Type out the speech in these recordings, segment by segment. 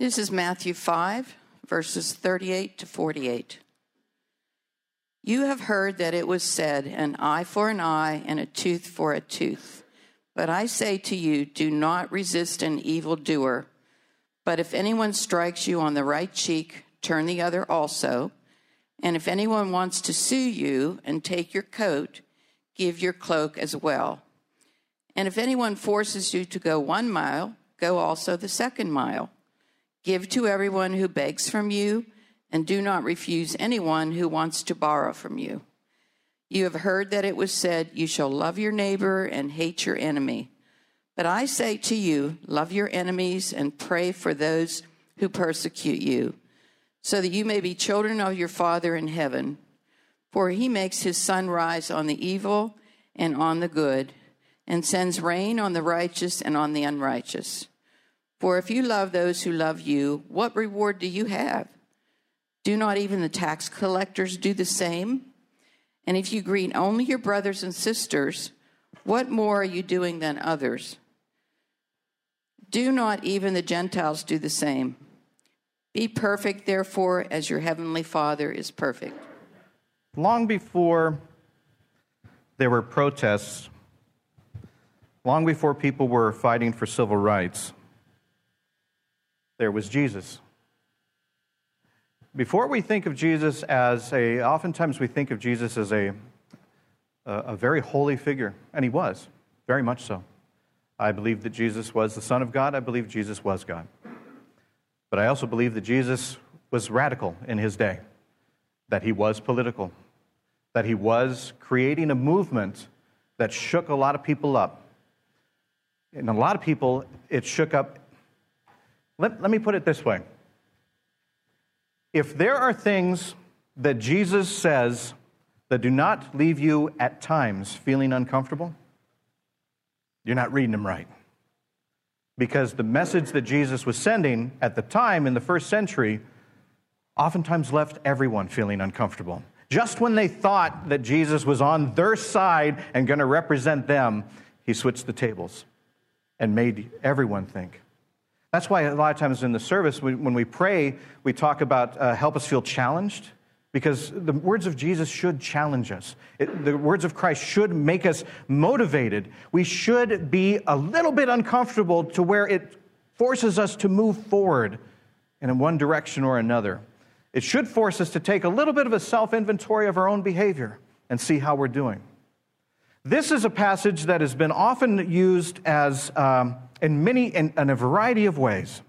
This is Matthew 5, verses 38 to 48. You have heard that it was said, an eye for an eye and a tooth for a tooth. But I say to you, do not resist an evildoer. But if anyone strikes you on the right cheek, turn the other also. And if anyone wants to sue you and take your coat, give your cloak as well. And if anyone forces you to go one mile, go also the second mile. Give to everyone who begs from you, and do not refuse anyone who wants to borrow from you. You have heard that it was said, You shall love your neighbor and hate your enemy. But I say to you, love your enemies and pray for those who persecute you, so that you may be children of your Father in heaven. For he makes his sun rise on the evil and on the good, and sends rain on the righteous and on the unrighteous. For if you love those who love you, what reward do you have? Do not even the tax collectors do the same? And if you greet only your brothers and sisters, what more are you doing than others? Do not even the Gentiles do the same? Be perfect, therefore, as your heavenly Father is perfect. Long before there were protests, long before people were fighting for civil rights, there was Jesus. Before we think of Jesus as a, oftentimes we think of Jesus as a, a, very holy figure, and he was, very much so. I believe that Jesus was the Son of God. I believe Jesus was God. But I also believe that Jesus was radical in his day, that he was political, that he was creating a movement that shook a lot of people up. And a lot of people, it shook up let, let me put it this way if there are things that Jesus says that do not leave you at times feeling uncomfortable, you're not reading them right. Because the message that Jesus was sending at the time in the first century oftentimes left everyone feeling uncomfortable. Just when they thought that Jesus was on their side and going to represent them, he switched the tables and made everyone think that's why a lot of times in the service, we, when we pray, we talk about uh, help us feel challenged, because the words of Jesus should challenge us. It, the words of Christ should make us motivated. We should be a little bit uncomfortable to where it forces us to move forward in one direction or another. It should force us to take a little bit of a self inventory of our own behavior and see how we're doing. This is a passage that has been often used as. Um, in many, in, in a variety of ways.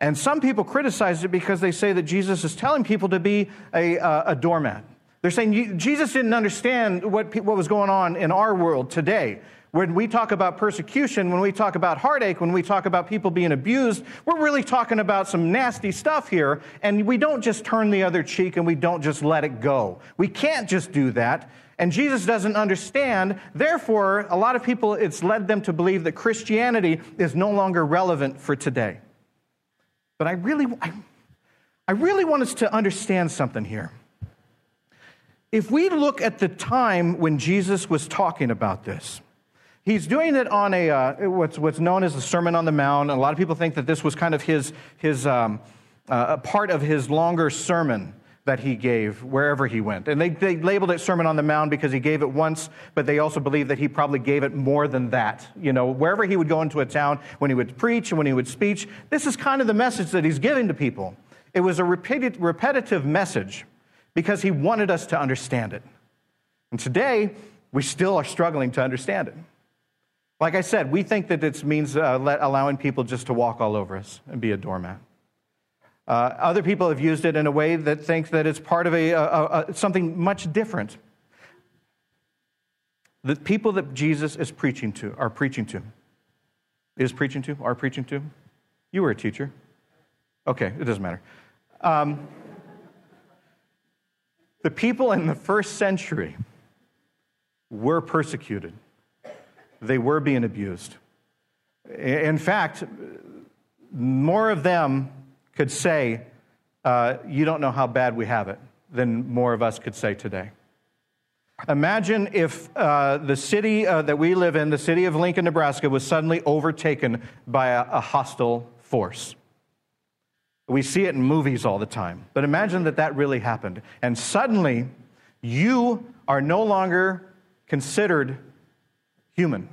And some people criticize it because they say that Jesus is telling people to be a, uh, a doormat. They're saying Jesus didn't understand what, what was going on in our world today. When we talk about persecution, when we talk about heartache, when we talk about people being abused, we're really talking about some nasty stuff here. And we don't just turn the other cheek and we don't just let it go. We can't just do that and Jesus doesn't understand. Therefore, a lot of people, it's led them to believe that Christianity is no longer relevant for today. But I really, I, I really want us to understand something here. If we look at the time when Jesus was talking about this, he's doing it on a, uh, what's, what's known as the Sermon on the Mount. And a lot of people think that this was kind of his, his um, uh, a part of his longer sermon that he gave wherever he went. And they, they labeled it Sermon on the Mount because he gave it once, but they also believe that he probably gave it more than that. You know, wherever he would go into a town, when he would preach and when he would speak, this is kind of the message that he's giving to people. It was a repeated, repetitive message because he wanted us to understand it. And today, we still are struggling to understand it. Like I said, we think that it means uh, let, allowing people just to walk all over us and be a doormat. Uh, other people have used it in a way that thinks that it's part of a, a, a, something much different. The people that Jesus is preaching to are preaching to. Is preaching to? Are preaching to? You were a teacher. Okay, it doesn't matter. Um, the people in the first century were persecuted, they were being abused. In fact, more of them could say, uh, You don't know how bad we have it, than more of us could say today. Imagine if uh, the city uh, that we live in, the city of Lincoln, Nebraska, was suddenly overtaken by a, a hostile force. We see it in movies all the time. But imagine that that really happened. And suddenly, you are no longer considered human.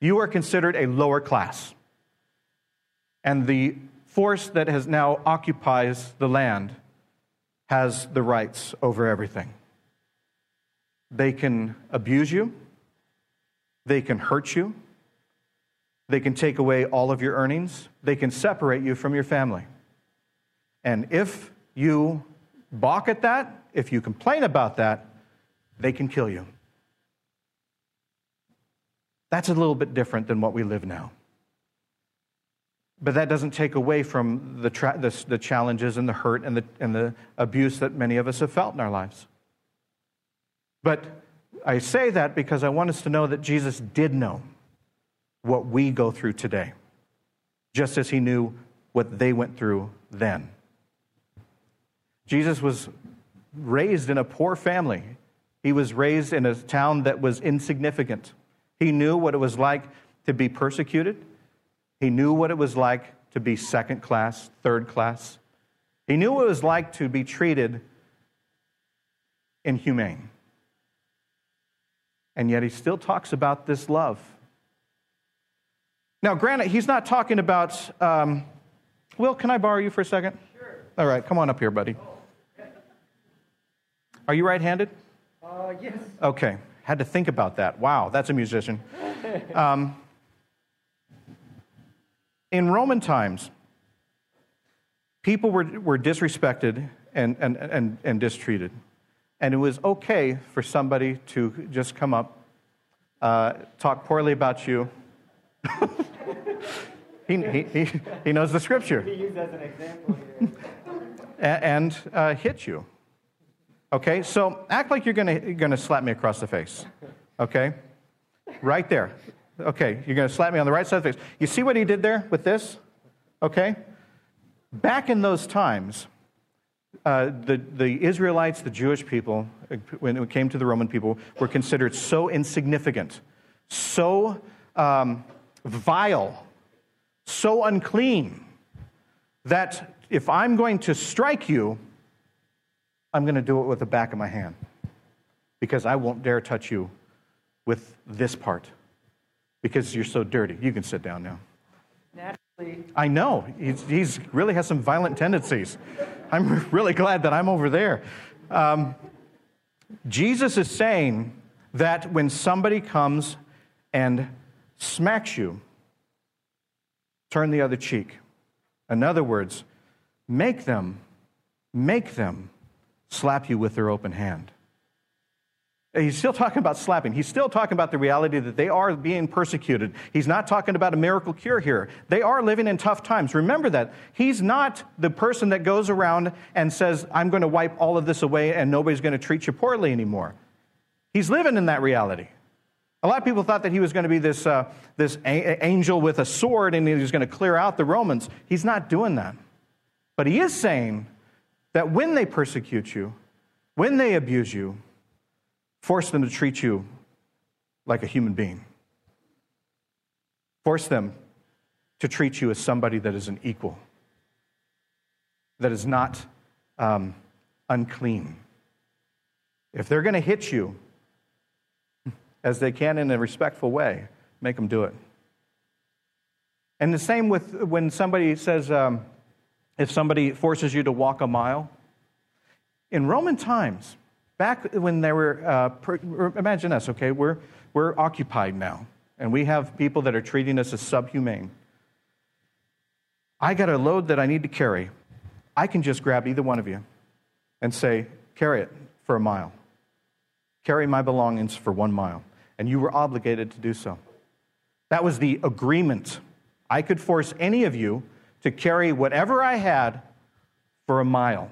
You are considered a lower class. And the force that has now occupies the land has the rights over everything. They can abuse you. They can hurt you. They can take away all of your earnings. They can separate you from your family. And if you balk at that, if you complain about that, they can kill you. That's a little bit different than what we live now. But that doesn't take away from the, tra- the, the, challenges and the hurt and the, and the abuse that many of us have felt in our lives. But I say that because I want us to know that Jesus did know what we go through today, just as he knew what they went through then. Jesus was raised in a poor family. He was raised in a town that was insignificant. He knew what it was like to be persecuted. He knew what it was like to be second class, third class. He knew what it was like to be treated inhumane. And yet he still talks about this love. Now, granted, he's not talking about. Um, Will, can I borrow you for a second? Sure. All right, come on up here, buddy. Are you right handed? Uh, yes. Okay. Had to think about that. Wow, that's a musician. Um, in Roman times, people were, were disrespected and, and, and, and distreated. And it was okay for somebody to just come up, uh, talk poorly about you. he, he, he, he, knows the scripture. He used as an example here. and uh, hit you. Okay, so act like you're gonna, gonna slap me across the face. Okay? Right there. Okay, you're gonna slap me on the right side of the face. You see what he did there with this? Okay? Back in those times, uh, the, the Israelites, the Jewish people, when it came to the Roman people, were considered so insignificant, so um, vile, so unclean, that if I'm going to strike you, I'm going to do it with the back of my hand because I won't dare touch you with this part because you're so dirty. You can sit down now. Naturally. I know. He's, he's really has some violent tendencies. I'm really glad that I'm over there. Um, Jesus is saying that when somebody comes and smacks you, turn the other cheek. In other words, make them, make them slap you with their open hand. He's still talking about slapping. He's still talking about the reality that they are being persecuted. He's not talking about a miracle cure here. They are living in tough times. Remember that. He's not the person that goes around and says, I'm going to wipe all of this away and nobody's going to treat you poorly anymore. He's living in that reality. A lot of people thought that he was going to be this, uh, this a- angel with a sword and he was going to clear out the Romans. He's not doing that. But he is saying that when they persecute you, when they abuse you, force them to treat you like a human being. Force them to treat you as somebody that is an equal, that is not um, unclean. If they're going to hit you, as they can in a respectful way, make them do it. And the same with when somebody says, um, if somebody forces you to walk a mile. In Roman times, back when there were, uh, imagine us, okay, we're, we're occupied now, and we have people that are treating us as subhumane. I got a load that I need to carry. I can just grab either one of you and say, carry it for a mile. Carry my belongings for one mile. And you were obligated to do so. That was the agreement. I could force any of you to carry whatever I had for a mile.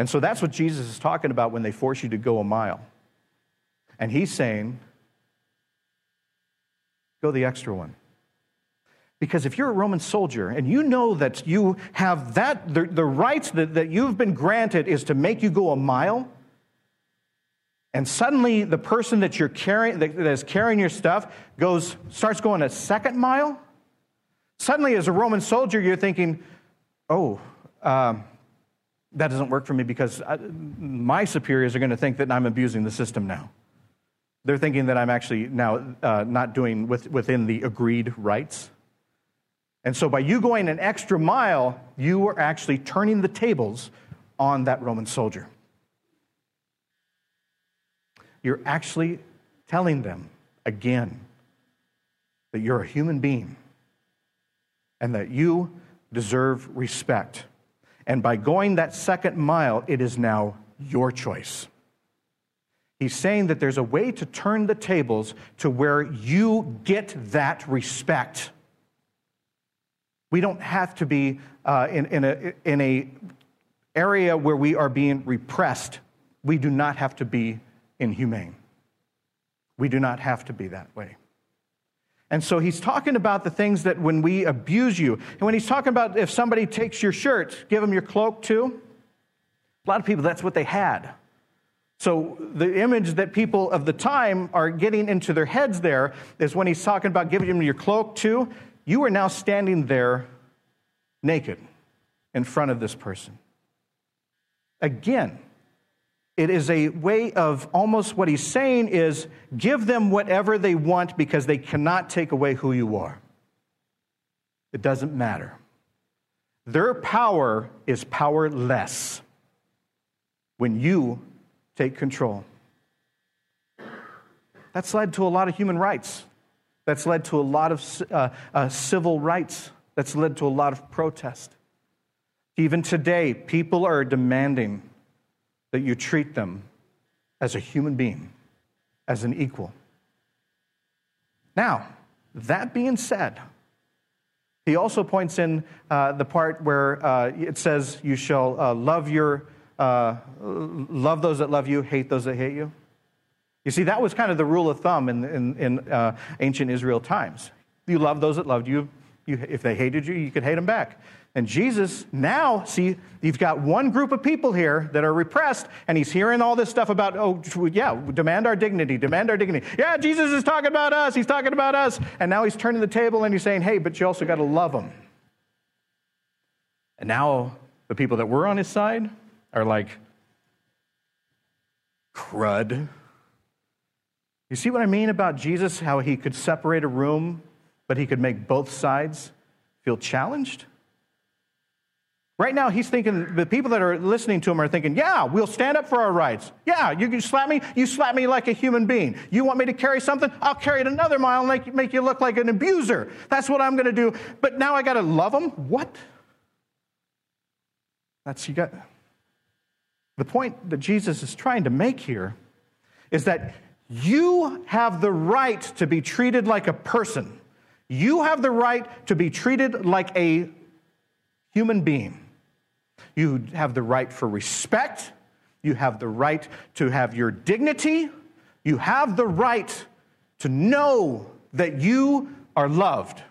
And so that's what Jesus is talking about when they force you to go a mile. And he's saying, go the extra one. Because if you're a Roman soldier and you know that you have that, the, the rights that, that you've been granted is to make you go a mile, and suddenly the person that you're carrying, that is carrying your stuff, goes, starts going a second mile, Suddenly, as a Roman soldier, you're thinking, oh, um, that doesn't work for me because I, my superiors are going to think that I'm abusing the system now. They're thinking that I'm actually now uh, not doing with, within the agreed rights. And so, by you going an extra mile, you are actually turning the tables on that Roman soldier. You're actually telling them again that you're a human being and that you deserve respect. And by going that second mile, it is now your choice. He's saying that there's a way to turn the tables to where you get that respect. We don't have to be uh, in, in, a, in a area where we are being repressed. We do not have to be inhumane. We do not have to be that way. And so he's talking about the things that when we abuse you, and when he's talking about if somebody takes your shirt, give them your cloak too. A lot of people, that's what they had. So the image that people of the time are getting into their heads there is when he's talking about giving them your cloak too, you are now standing there naked in front of this person. Again, it is a way of almost what he's saying is give them whatever they want because they cannot take away who you are. It doesn't matter. Their power is powerless when you take control. That's led to a lot of human rights. That's led to a lot of uh, uh, civil rights. That's led to a lot of protest. Even today, people are demanding that you treat them as a human being, as an equal. Now, that being said, he also points in uh, the part where uh, it says, "You shall uh, love your uh, love those that love you, hate those that hate you." You see, that was kind of the rule of thumb in, in, in uh, ancient Israel times. You love those that loved you. you. If they hated you, you could hate them back. And Jesus, now, see, you've got one group of people here that are repressed, and he's hearing all this stuff about, oh, yeah, demand our dignity, demand our dignity. Yeah, Jesus is talking about us, he's talking about us. And now he's turning the table and he's saying, hey, but you also got to love them. And now the people that were on his side are like, crud. You see what I mean about Jesus, how he could separate a room, but he could make both sides feel challenged? Right now, he's thinking, the people that are listening to him are thinking, yeah, we'll stand up for our rights. Yeah, you can slap me, you slap me like a human being. You want me to carry something? I'll carry it another mile and make, make you look like an abuser. That's what I'm going to do. But now I got to love them? What? That's, you got. The point that Jesus is trying to make here is that you have the right to be treated like a person. You have the right to be treated like a human being. You have the right for respect. You have the right to have your dignity. You have the right to know that you are loved.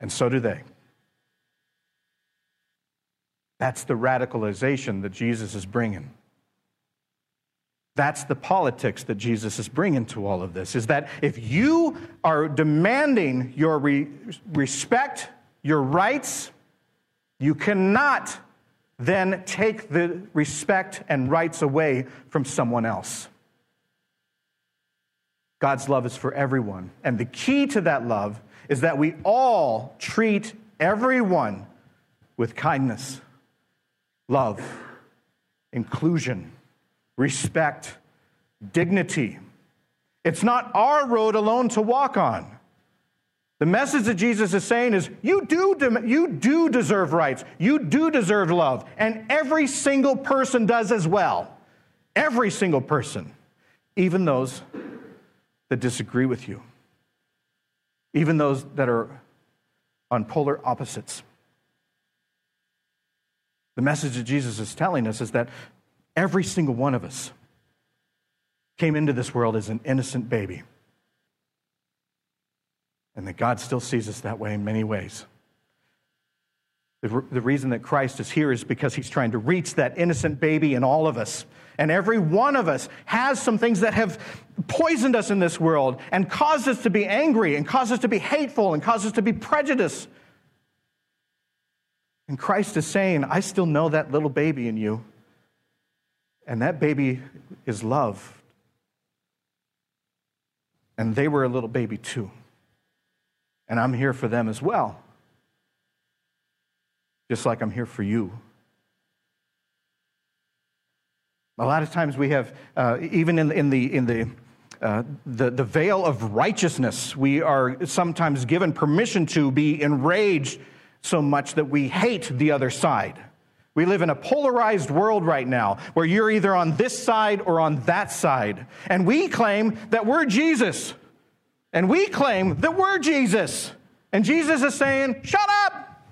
And so do they. That's the radicalization that Jesus is bringing. That's the politics that Jesus is bringing to all of this. Is that if you are demanding your re- respect your rights, you cannot then take the respect and rights away from someone else. God's love is for everyone. And the key to that love is that we all treat everyone with kindness, love, inclusion, respect, dignity. It's not our road alone to walk on. The message that Jesus is saying is you do, you do deserve rights. You do deserve love. And every single person does as well. Every single person. Even those that disagree with you. Even those that are on polar opposites. The message that Jesus is telling us is that every single one of us came into this world as an innocent baby and that God still sees us that way in many ways. The, the reason that Christ is here is because he's trying to reach that innocent baby in all of us. And every one of us has some things that have poisoned us in this world and caused us to be angry and caused us to be hateful and caused us to be prejudiced And Christ is saying, I still know that little baby in you. And that baby is love. And they were a little baby too. And I'm here for them as well. Just like I'm here for you. A lot of times we have, uh, even in, in the, in the, uh, the, the veil of righteousness, we are sometimes given permission to be enraged so much that we hate the other side. We live in a polarized world right now where you're either on this side or on that side. And we claim that we're Jesus. And we claim that we're Jesus. And Jesus is saying, Shut up!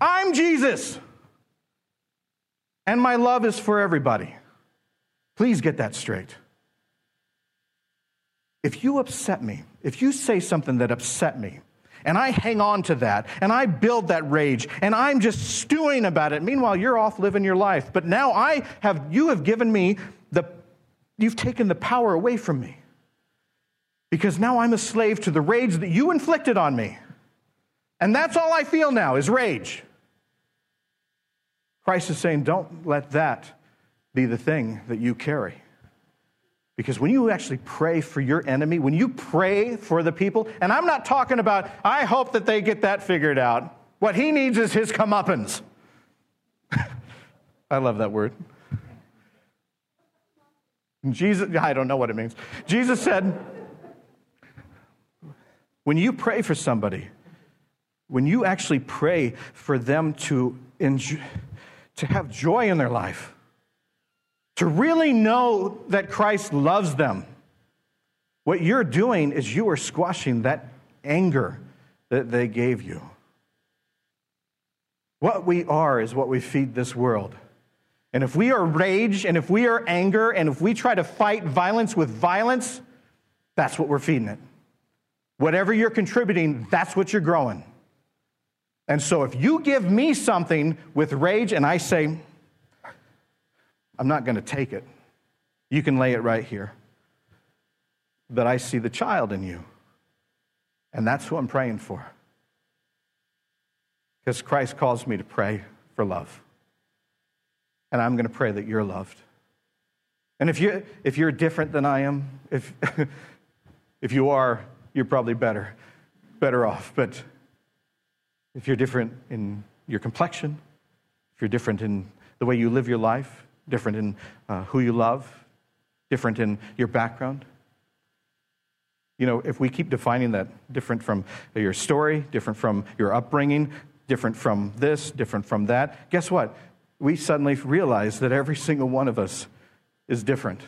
I'm Jesus. And my love is for everybody. Please get that straight. If you upset me, if you say something that upset me, and I hang on to that, and I build that rage, and I'm just stewing about it. Meanwhile, you're off living your life. But now I have, you have given me the, you've taken the power away from me. Because now I'm a slave to the rage that you inflicted on me. And that's all I feel now is rage. Christ is saying, don't let that be the thing that you carry. Because when you actually pray for your enemy, when you pray for the people, and I'm not talking about, I hope that they get that figured out. What he needs is his comeuppance. I love that word. Jesus, I don't know what it means. Jesus said, when you pray for somebody, when you actually pray for them to, enjoy, to have joy in their life, to really know that Christ loves them, what you're doing is you are squashing that anger that they gave you. What we are is what we feed this world. And if we are rage and if we are anger and if we try to fight violence with violence, that's what we're feeding it. Whatever you're contributing, that's what you're growing. And so if you give me something with rage and I say, I'm not going to take it. You can lay it right here. But I see the child in you. And that's who I'm praying for. Because Christ calls me to pray for love. And I'm going to pray that you're loved. And if, you, if you're different than I am, if, if you are, you're probably better, better off. But if you're different in your complexion, if you're different in the way you live your life, different in uh, who you love, different in your background. You know, if we keep defining that different from your story, different from your upbringing, different from this, different from that, guess what? We suddenly realize that every single one of us is different.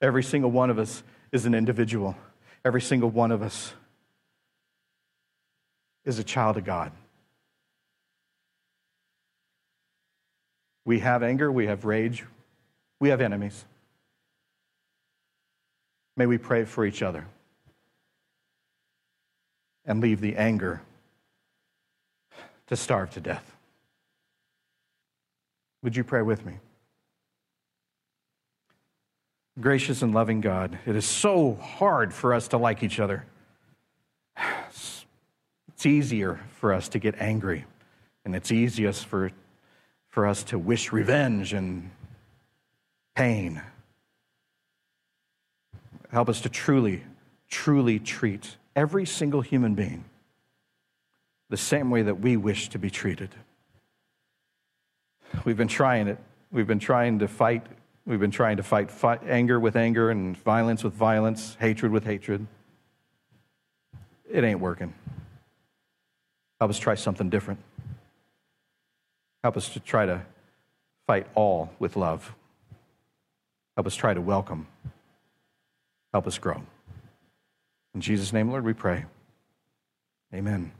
Every single one of us is an individual. Every single one of us is a child of God. We have anger, we have rage, we have enemies. May we pray for each other and leave the anger to starve to death. Would you pray with me? Gracious and loving God, it is so hard for us to like each other. It's easier for us to get angry, and it's easiest for for us to wish revenge and pain. Help us to truly, truly treat every single human being the same way that we wish to be treated. We've been trying it. We've been trying to fight. We've been trying to fight, fight anger with anger and violence with violence, hatred with hatred. It ain't working. Help us try something different. Help us to try to fight all with love. Help us try to welcome. Help us grow. In Jesus' name, Lord, we pray. Amen.